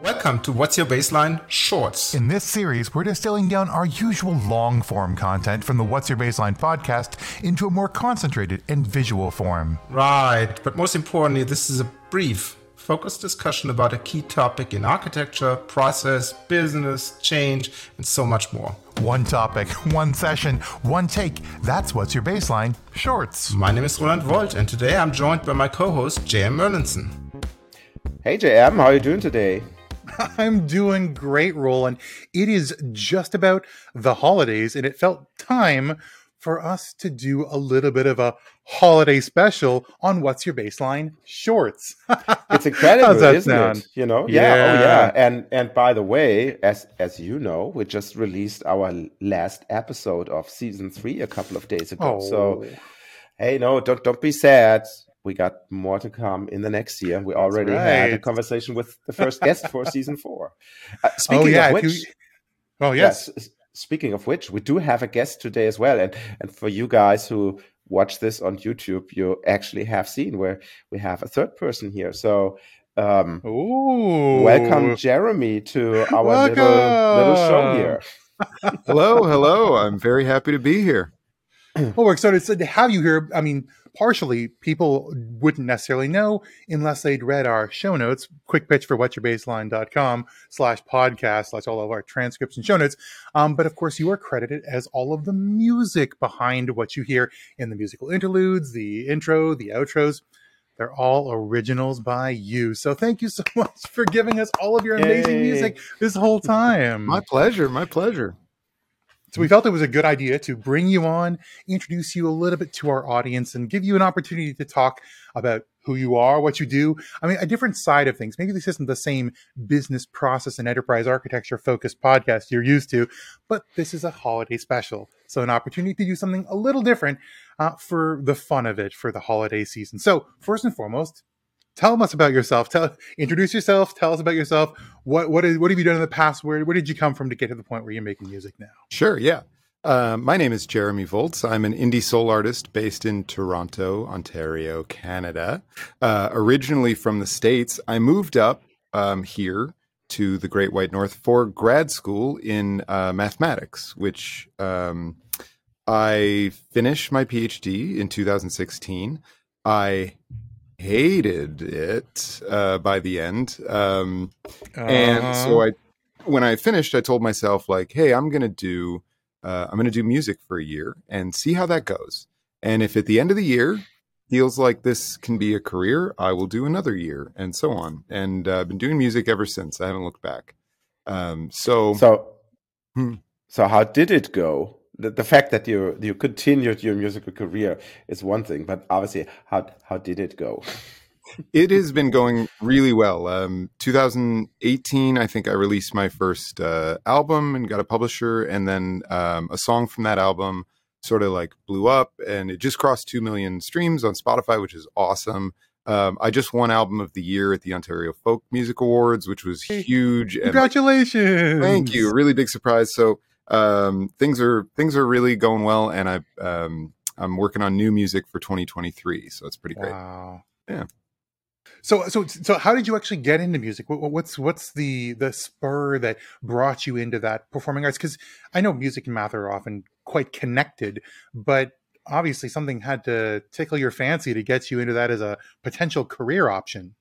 Welcome to What's Your Baseline Shorts. In this series, we're distilling down our usual long form content from the What's Your Baseline podcast into a more concentrated and visual form. Right, but most importantly, this is a brief, focused discussion about a key topic in architecture, process, business, change, and so much more. One topic, one session, one take. That's What's Your Baseline Shorts. My name is Roland Woldt, and today I'm joined by my co host, JM Merlinson. Hey JM, how are you doing today? I'm doing great, Roland. It is just about the holidays, and it felt time for us to do a little bit of a holiday special on What's Your Baseline Shorts. it's incredible, isn't sound? it? You know, yeah, oh, yeah, oh yeah. And and by the way, as as you know, we just released our last episode of season three a couple of days ago. Oh. So hey, no, don't don't be sad we got more to come in the next year. We already right. had a conversation with the first guest for season four. Uh, oh, speaking oh, yeah, of which, you... oh yes. yes. Speaking of which, we do have a guest today as well, and and for you guys who watch this on YouTube, you actually have seen where we have a third person here. So um, Ooh. welcome Jeremy to our welcome. little little show here. hello, hello. I'm very happy to be here. well, we're excited to have you here. I mean, partially people wouldn't necessarily know unless they'd read our show notes. Quick pitch for whatyourbaseline.com slash podcast slash all of our transcripts and show notes. Um, but of course, you are credited as all of the music behind what you hear in the musical interludes, the intro, the outros. They're all originals by you. So thank you so much for giving us all of your amazing Yay. music this whole time. My pleasure. My pleasure. So we felt it was a good idea to bring you on, introduce you a little bit to our audience, and give you an opportunity to talk about who you are, what you do. I mean, a different side of things. Maybe this isn't the same business process and enterprise architecture focused podcast you're used to, but this is a holiday special. So, an opportunity to do something a little different uh, for the fun of it for the holiday season. So, first and foremost, tell us about yourself. Tell, introduce yourself. Tell us about yourself. What what is what have you done in the past? Where where did you come from to get to the point where you're making music now? Sure. Yeah. Uh, my name is Jeremy Voltz. I'm an indie soul artist based in Toronto, Ontario, Canada. Uh, originally from the States, I moved up um, here to the Great White North for grad school in uh, mathematics, which um, I finished my PhD in 2016. I hated it uh, by the end. Um, uh-huh. And so uh-huh. I, when I finished, I told myself like, "Hey, I'm gonna do, uh, I'm gonna do music for a year and see how that goes. And if at the end of the year feels like this can be a career, I will do another year, and so on. And uh, I've been doing music ever since. I haven't looked back. Um, so, so, hmm. so how did it go? The, the fact that you you continued your musical career is one thing, but obviously, how how did it go? it has been going really well. Um, 2018, I think I released my first uh, album and got a publisher, and then um, a song from that album sort of like blew up, and it just crossed two million streams on Spotify, which is awesome. Um, I just won album of the year at the Ontario Folk Music Awards, which was huge. Congratulations! thank you. Really big surprise. So um, things are things are really going well, and I um, I'm working on new music for 2023, so it's pretty great. Wow. Yeah. So so so how did you actually get into music? What, what's what's the the spur that brought you into that performing arts? Because I know music and math are often quite connected, but obviously something had to tickle your fancy to get you into that as a potential career option.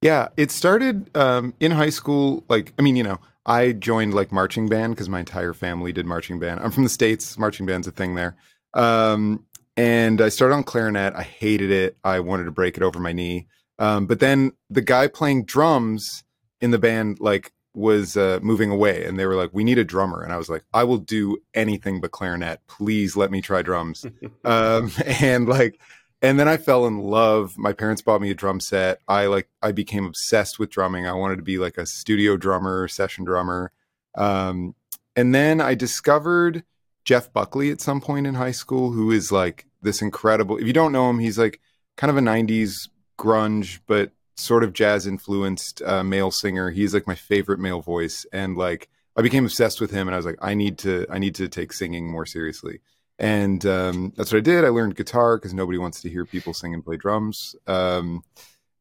Yeah, it started um, in high school. Like, I mean, you know, I joined like marching band because my entire family did marching band. I'm from the states. Marching band's a thing there. Um, and I started on clarinet. I hated it. I wanted to break it over my knee. Um, but then the guy playing drums in the band like was uh, moving away, and they were like, "We need a drummer." And I was like, "I will do anything but clarinet. Please let me try drums." um, and like and then I fell in love. My parents bought me a drum set. I like I became obsessed with drumming. I wanted to be like a studio drummer, session drummer. Um, and then I discovered Jeff Buckley at some point in high school, who is like this incredible. If you don't know him, he's like kind of a '90s grunge, but sort of jazz influenced uh, male singer. He's like my favorite male voice, and like I became obsessed with him. And I was like, I need to, I need to take singing more seriously and um, that's what I did. I learned guitar because nobody wants to hear people sing and play drums, um,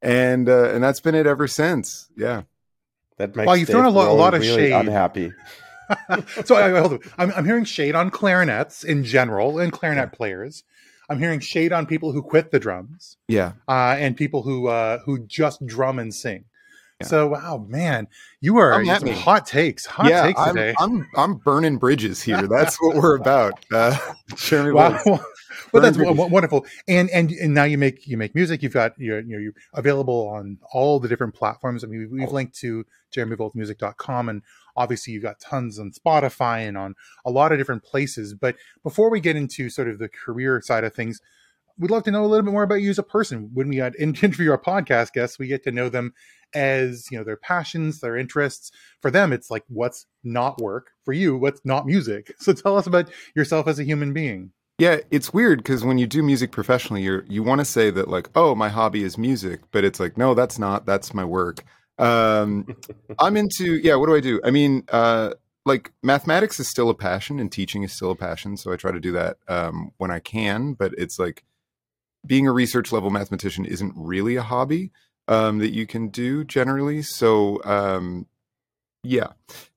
and uh, and that's been it ever since. Yeah, That makes well, you've thrown a lot, a lot of really shade. Unhappy. so I, hold on. I'm, I'm hearing shade on clarinets in general and clarinet yeah. players. I'm hearing shade on people who quit the drums. Yeah. Uh, and people who uh, who just drum and sing. Yeah. So wow, man, you are hot takes. Hot yeah, takes today. I'm, I'm I'm burning bridges here. That's what we're about. Uh, Jeremy wow. well, that's w- wonderful. And, and and now you make you make music. You've got you're, you know you're available on all the different platforms. I mean, we've, we've linked to jeremyvoltzmusic.com and obviously you've got tons on Spotify and on a lot of different places. But before we get into sort of the career side of things, we'd love to know a little bit more about you as a person. When we interview our podcast guests, we get to know them as you know their passions, their interests. For them, it's like what's not work. For you, what's not music. So tell us about yourself as a human being. Yeah, it's weird because when you do music professionally, you're you want to say that like, oh, my hobby is music, but it's like, no, that's not. That's my work. Um, I'm into yeah. What do I do? I mean, uh, like mathematics is still a passion, and teaching is still a passion. So I try to do that um, when I can. But it's like being a research level mathematician isn't really a hobby um, that you can do generally. So um, yeah.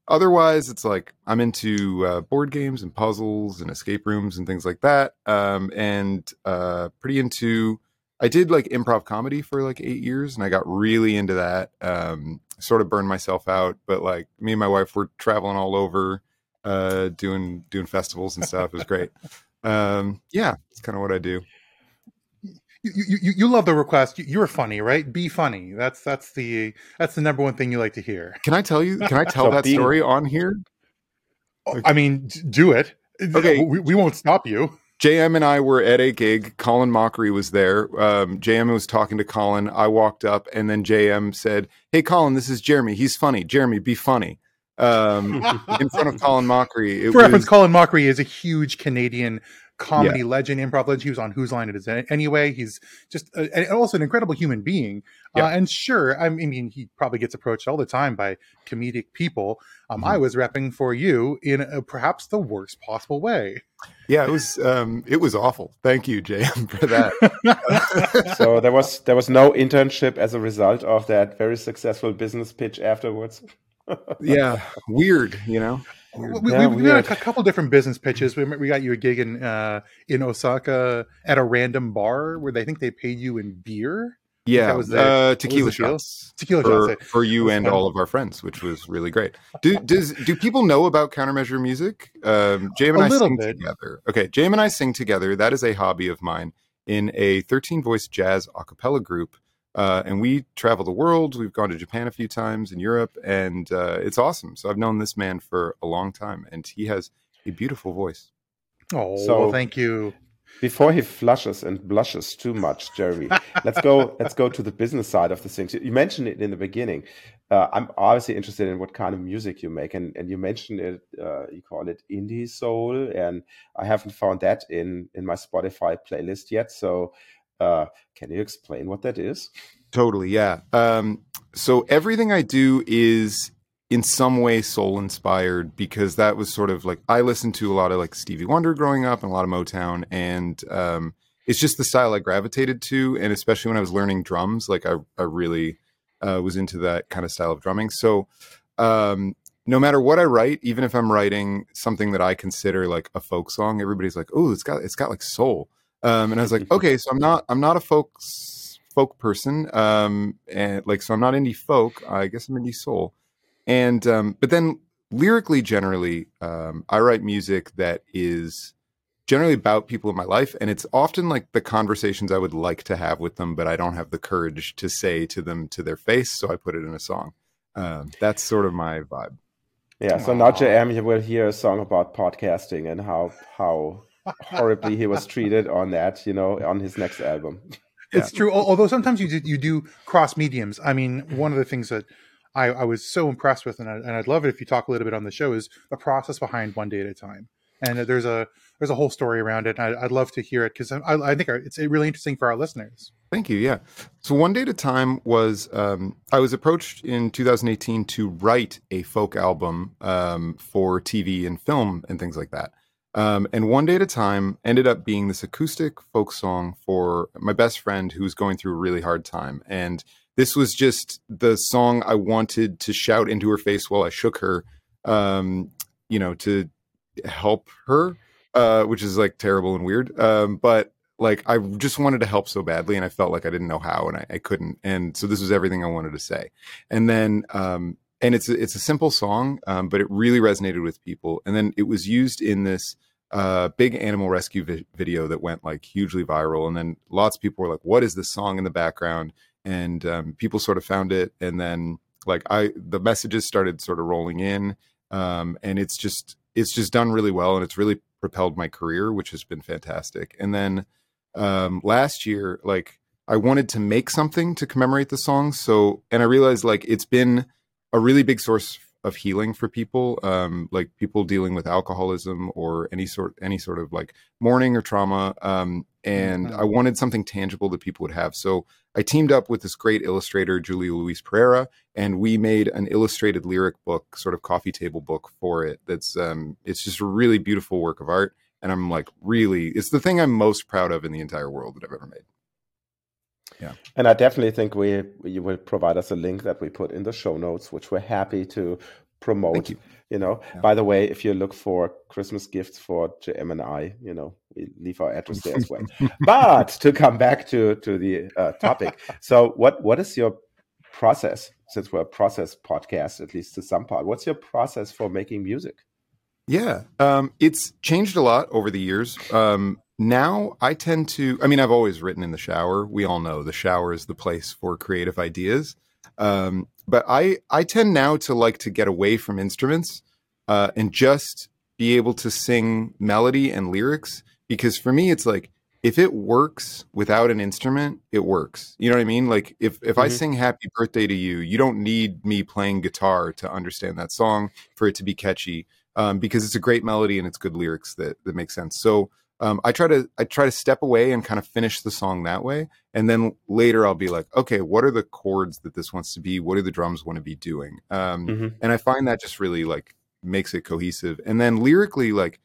Otherwise, it's like I'm into uh, board games and puzzles and escape rooms and things like that, um, and uh, pretty into I did like improv comedy for like eight years, and I got really into that. Um, sort of burned myself out, but like me and my wife were traveling all over, uh, doing doing festivals and stuff. It was great. Um, yeah, it's kind of what I do. You, you, you love the request. You're funny, right? Be funny. That's that's the that's the number one thing you like to hear. Can I tell you? Can I tell so that being, story on here? I mean, do it. Okay, we, we won't stop you. JM and I were at a gig. Colin Mochrie was there. Um, JM was talking to Colin. I walked up, and then JM said, "Hey, Colin, this is Jeremy. He's funny. Jeremy, be funny." Um, in front of Colin Mochrie. For was, reference, Colin Mochrie is a huge Canadian comedy yeah. legend, improv legend. He was on Whose Line It Is Anyway. He's just a, and also an incredible human being. Uh, yeah. Uh, and sure, I mean, he probably gets approached all the time by comedic people. Um, mm-hmm. I was repping for you in a, perhaps the worst possible way. Yeah, it was um, it was awful. Thank you, JM, for that. so there was there was no internship as a result of that very successful business pitch afterwards. yeah, weird, you know. We, yeah, we, we had a couple different business pitches. We, we got you a gig in uh, in Osaka at a random bar where they think they paid you in beer. Yeah, that was uh, tequila shots. Tequila for, shots for you and fun. all of our friends, which was really great. Do does do people know about countermeasure music? Um, JM and a I sing bit. together. Okay, JM and I sing together. That is a hobby of mine in a 13 voice jazz a cappella group uh, and we travel the world. We've gone to Japan a few times in Europe, and uh, it's awesome. So I've known this man for a long time, and he has a beautiful voice. Oh, so well, thank you. Before he flushes and blushes too much, Jeremy, let's go. Let's go to the business side of the things. You mentioned it in the beginning. Uh, I'm obviously interested in what kind of music you make, and, and you mentioned it. Uh, you call it indie soul, and I haven't found that in in my Spotify playlist yet. So uh, can you explain what that is? Totally, yeah. Um, so everything I do is in some way soul inspired because that was sort of like I listened to a lot of like Stevie Wonder growing up and a lot of Motown, and um, it's just the style I gravitated to, and especially when I was learning drums, like I, I really uh, was into that kind of style of drumming. So um, no matter what I write, even if I'm writing something that I consider like a folk song, everybody's like, "Oh, it's got it's got like soul." Um, and I was like, okay, so I'm not I'm not a folk folk person, um, and like so I'm not indie folk. I guess I'm indie soul, and um, but then lyrically, generally, um, I write music that is generally about people in my life, and it's often like the conversations I would like to have with them, but I don't have the courage to say to them to their face, so I put it in a song. Um, that's sort of my vibe. Yeah. So Aww. now, JM, you will hear a song about podcasting and how how horribly he was treated on that, you know, on his next album. It's yeah. true. Although sometimes you do, you do cross mediums. I mean, one of the things that I, I was so impressed with, and, I, and I'd love it if you talk a little bit on the show, is the process behind One Day at a Time. And there's a there's a whole story around it. I, would love to hear it because I, I, think it's really interesting for our listeners. Thank you. Yeah. So One Day at a Time was um, I was approached in 2018 to write a folk album um, for TV and film and things like that. Um, and one day at a time ended up being this acoustic folk song for my best friend who was going through a really hard time. And this was just the song I wanted to shout into her face while I shook her, um, you know, to help her, uh, which is like terrible and weird. Um, but like I just wanted to help so badly, and I felt like I didn't know how, and I, I couldn't. And so this was everything I wanted to say. And then, um, and it's a, it's a simple song, um, but it really resonated with people. And then it was used in this uh, big animal rescue vi- video that went like hugely viral. And then lots of people were like, "What is this song in the background?" And um, people sort of found it, and then like I, the messages started sort of rolling in, um, and it's just it's just done really well, and it's really propelled my career, which has been fantastic. And then um, last year, like I wanted to make something to commemorate the song. So, and I realized like it's been a really big source of healing for people, um, like people dealing with alcoholism or any sort, any sort of like mourning or trauma. Um, and mm-hmm. I wanted something tangible that people would have. So I teamed up with this great illustrator, Julia Louise Pereira, and we made an illustrated lyric book, sort of coffee table book for it. That's um, it's just a really beautiful work of art and I'm like really it's the thing I'm most proud of in the entire world that I've ever made. Yeah. And I definitely think we you will provide us a link that we put in the show notes, which we're happy to promote. You. you. know, yeah. by the way, if you look for Christmas gifts for JM and I, you know, we leave our address there as well. but to come back to to the uh, topic, so what what is your process? Since we're a process podcast, at least to some part, what's your process for making music? Yeah, um, it's changed a lot over the years. Um, now I tend to, I mean, I've always written in the shower. We all know the shower is the place for creative ideas. Um, but I, I tend now to like to get away from instruments uh, and just be able to sing melody and lyrics because for me, it's like if it works without an instrument, it works. You know what I mean? Like if if mm-hmm. I sing "Happy Birthday" to you, you don't need me playing guitar to understand that song for it to be catchy um, because it's a great melody and it's good lyrics that that make sense. So um, I try to I try to step away and kind of finish the song that way, and then later I'll be like, okay, what are the chords that this wants to be? What do the drums want to be doing? Um, mm-hmm. And I find that just really like makes it cohesive. And then lyrically, like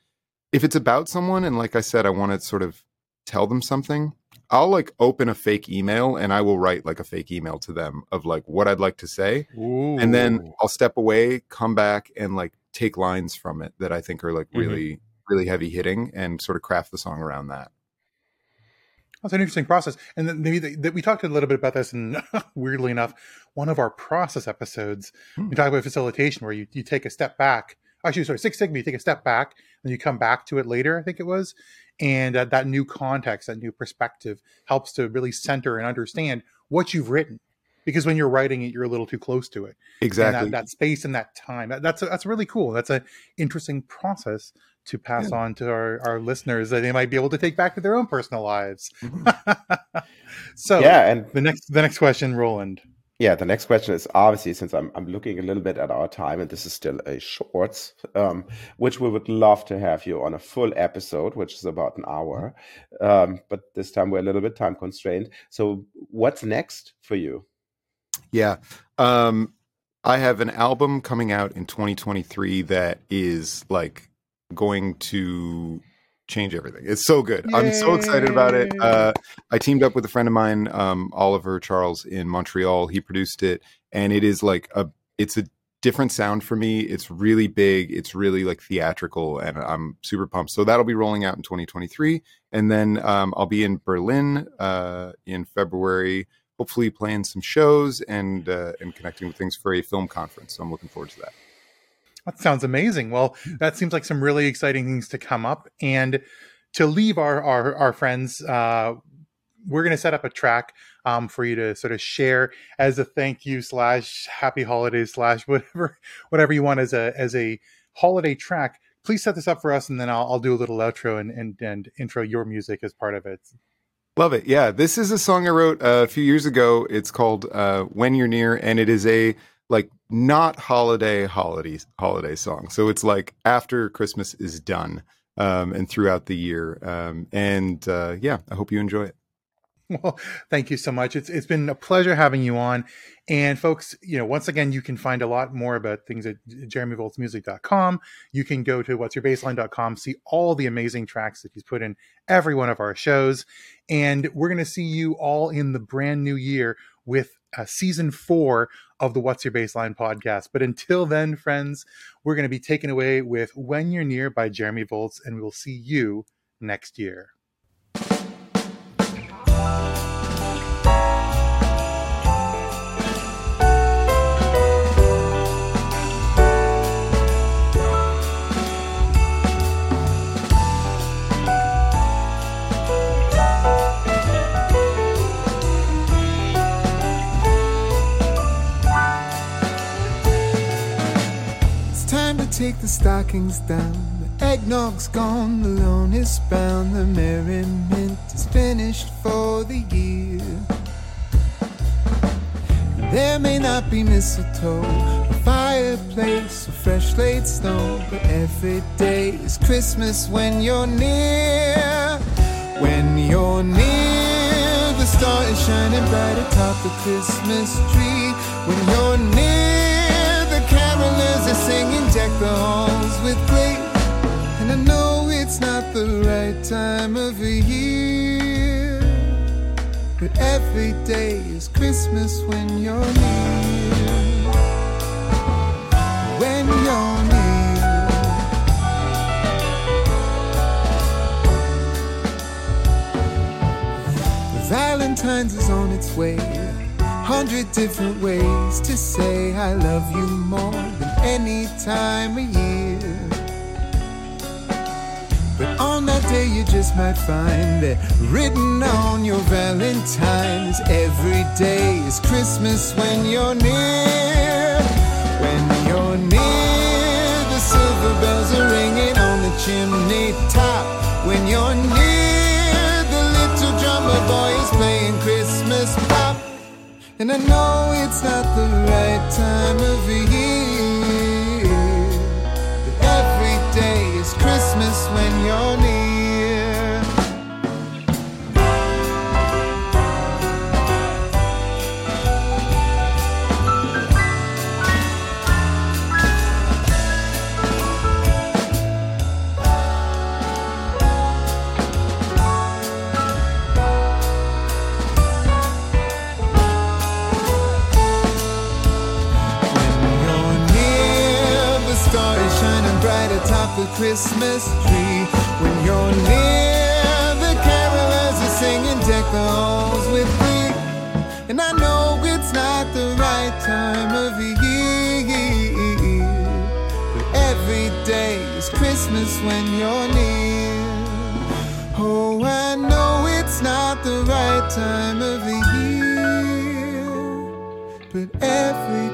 if it's about someone, and like I said, I want to sort of tell them something. I'll like open a fake email and I will write like a fake email to them of like what I'd like to say. Ooh. And then I'll step away, come back and like take lines from it that I think are like mm-hmm. really, mm-hmm. Really heavy hitting and sort of craft the song around that. That's an interesting process. And then maybe that we talked a little bit about this and weirdly enough, one of our process episodes, hmm. we talk about facilitation where you, you take a step back. Actually, sorry, Six Sigma, you take a step back and you come back to it later, I think it was. And uh, that new context, that new perspective helps to really center and understand what you've written because when you're writing it, you're a little too close to it. Exactly. That, that, space and that time. That, that's a, that's really cool. That's an interesting process to pass yeah. on to our, our listeners that they might be able to take back to their own personal lives. Mm-hmm. so yeah, and the next the next question, Roland. Yeah, the next question is obviously since I'm I'm looking a little bit at our time and this is still a short, um, which we would love to have you on a full episode, which is about an hour, um, but this time we're a little bit time constrained. So what's next for you? Yeah. Um, I have an album coming out in 2023 that is like going to change everything. It's so good. Yay. I'm so excited about it. Uh, I teamed up with a friend of mine, um, Oliver Charles in Montreal. He produced it, and it is like a it's a different sound for me. It's really big. It's really like theatrical, and I'm super pumped. So that'll be rolling out in 2023, and then um, I'll be in Berlin uh, in February hopefully playing some shows and uh, and connecting with things for a film conference. So I'm looking forward to that. That sounds amazing. Well, that seems like some really exciting things to come up. And to leave our our, our friends, uh, we're going to set up a track um, for you to sort of share as a thank you slash happy holidays slash whatever whatever you want as a as a holiday track. Please set this up for us, and then I'll, I'll do a little outro and, and and intro your music as part of it. Love it. Yeah, this is a song I wrote a few years ago. It's called uh, "When You're Near," and it is a like not holiday holiday holiday song. So it's like after Christmas is done um, and throughout the year. Um, and uh, yeah, I hope you enjoy it. Well, thank you so much. It's it's been a pleasure having you on. And folks, you know, once again, you can find a lot more about things at jeremyvoltzmusic.com. You can go to what's your baseline.com, see all the amazing tracks that he's put in every one of our shows. And we're going to see you all in the brand new year with uh, season four of the What's Your Baseline podcast. But until then, friends, we're going to be taken away with When You're Near by Jeremy Voltz, and we'll see you next year. Stockings down. The eggnog's gone, the loan is bound, the merriment is finished for the year. There may not be mistletoe, a fireplace, or fresh laid snow, but every day is Christmas when you're near. When you're near, the star is shining bright atop the Christmas tree. When you're near, the halls with glee. And I know it's not the right time of year. But every day is Christmas when you're near. When you're near. Valentine's is on its way hundred different ways to say I love you more than any time of year. But on that day, you just might find that written on your Valentine's every day is Christmas when you're near. When you're near, the silver bells are ringing on the chimney top. When you're near, And I know it's not the right time of year. Christmas tree. When you're near, the carolers are singing halls with glee. And I know it's not the right time of year, but every day is Christmas when you're near. Oh, I know it's not the right time of the year, but every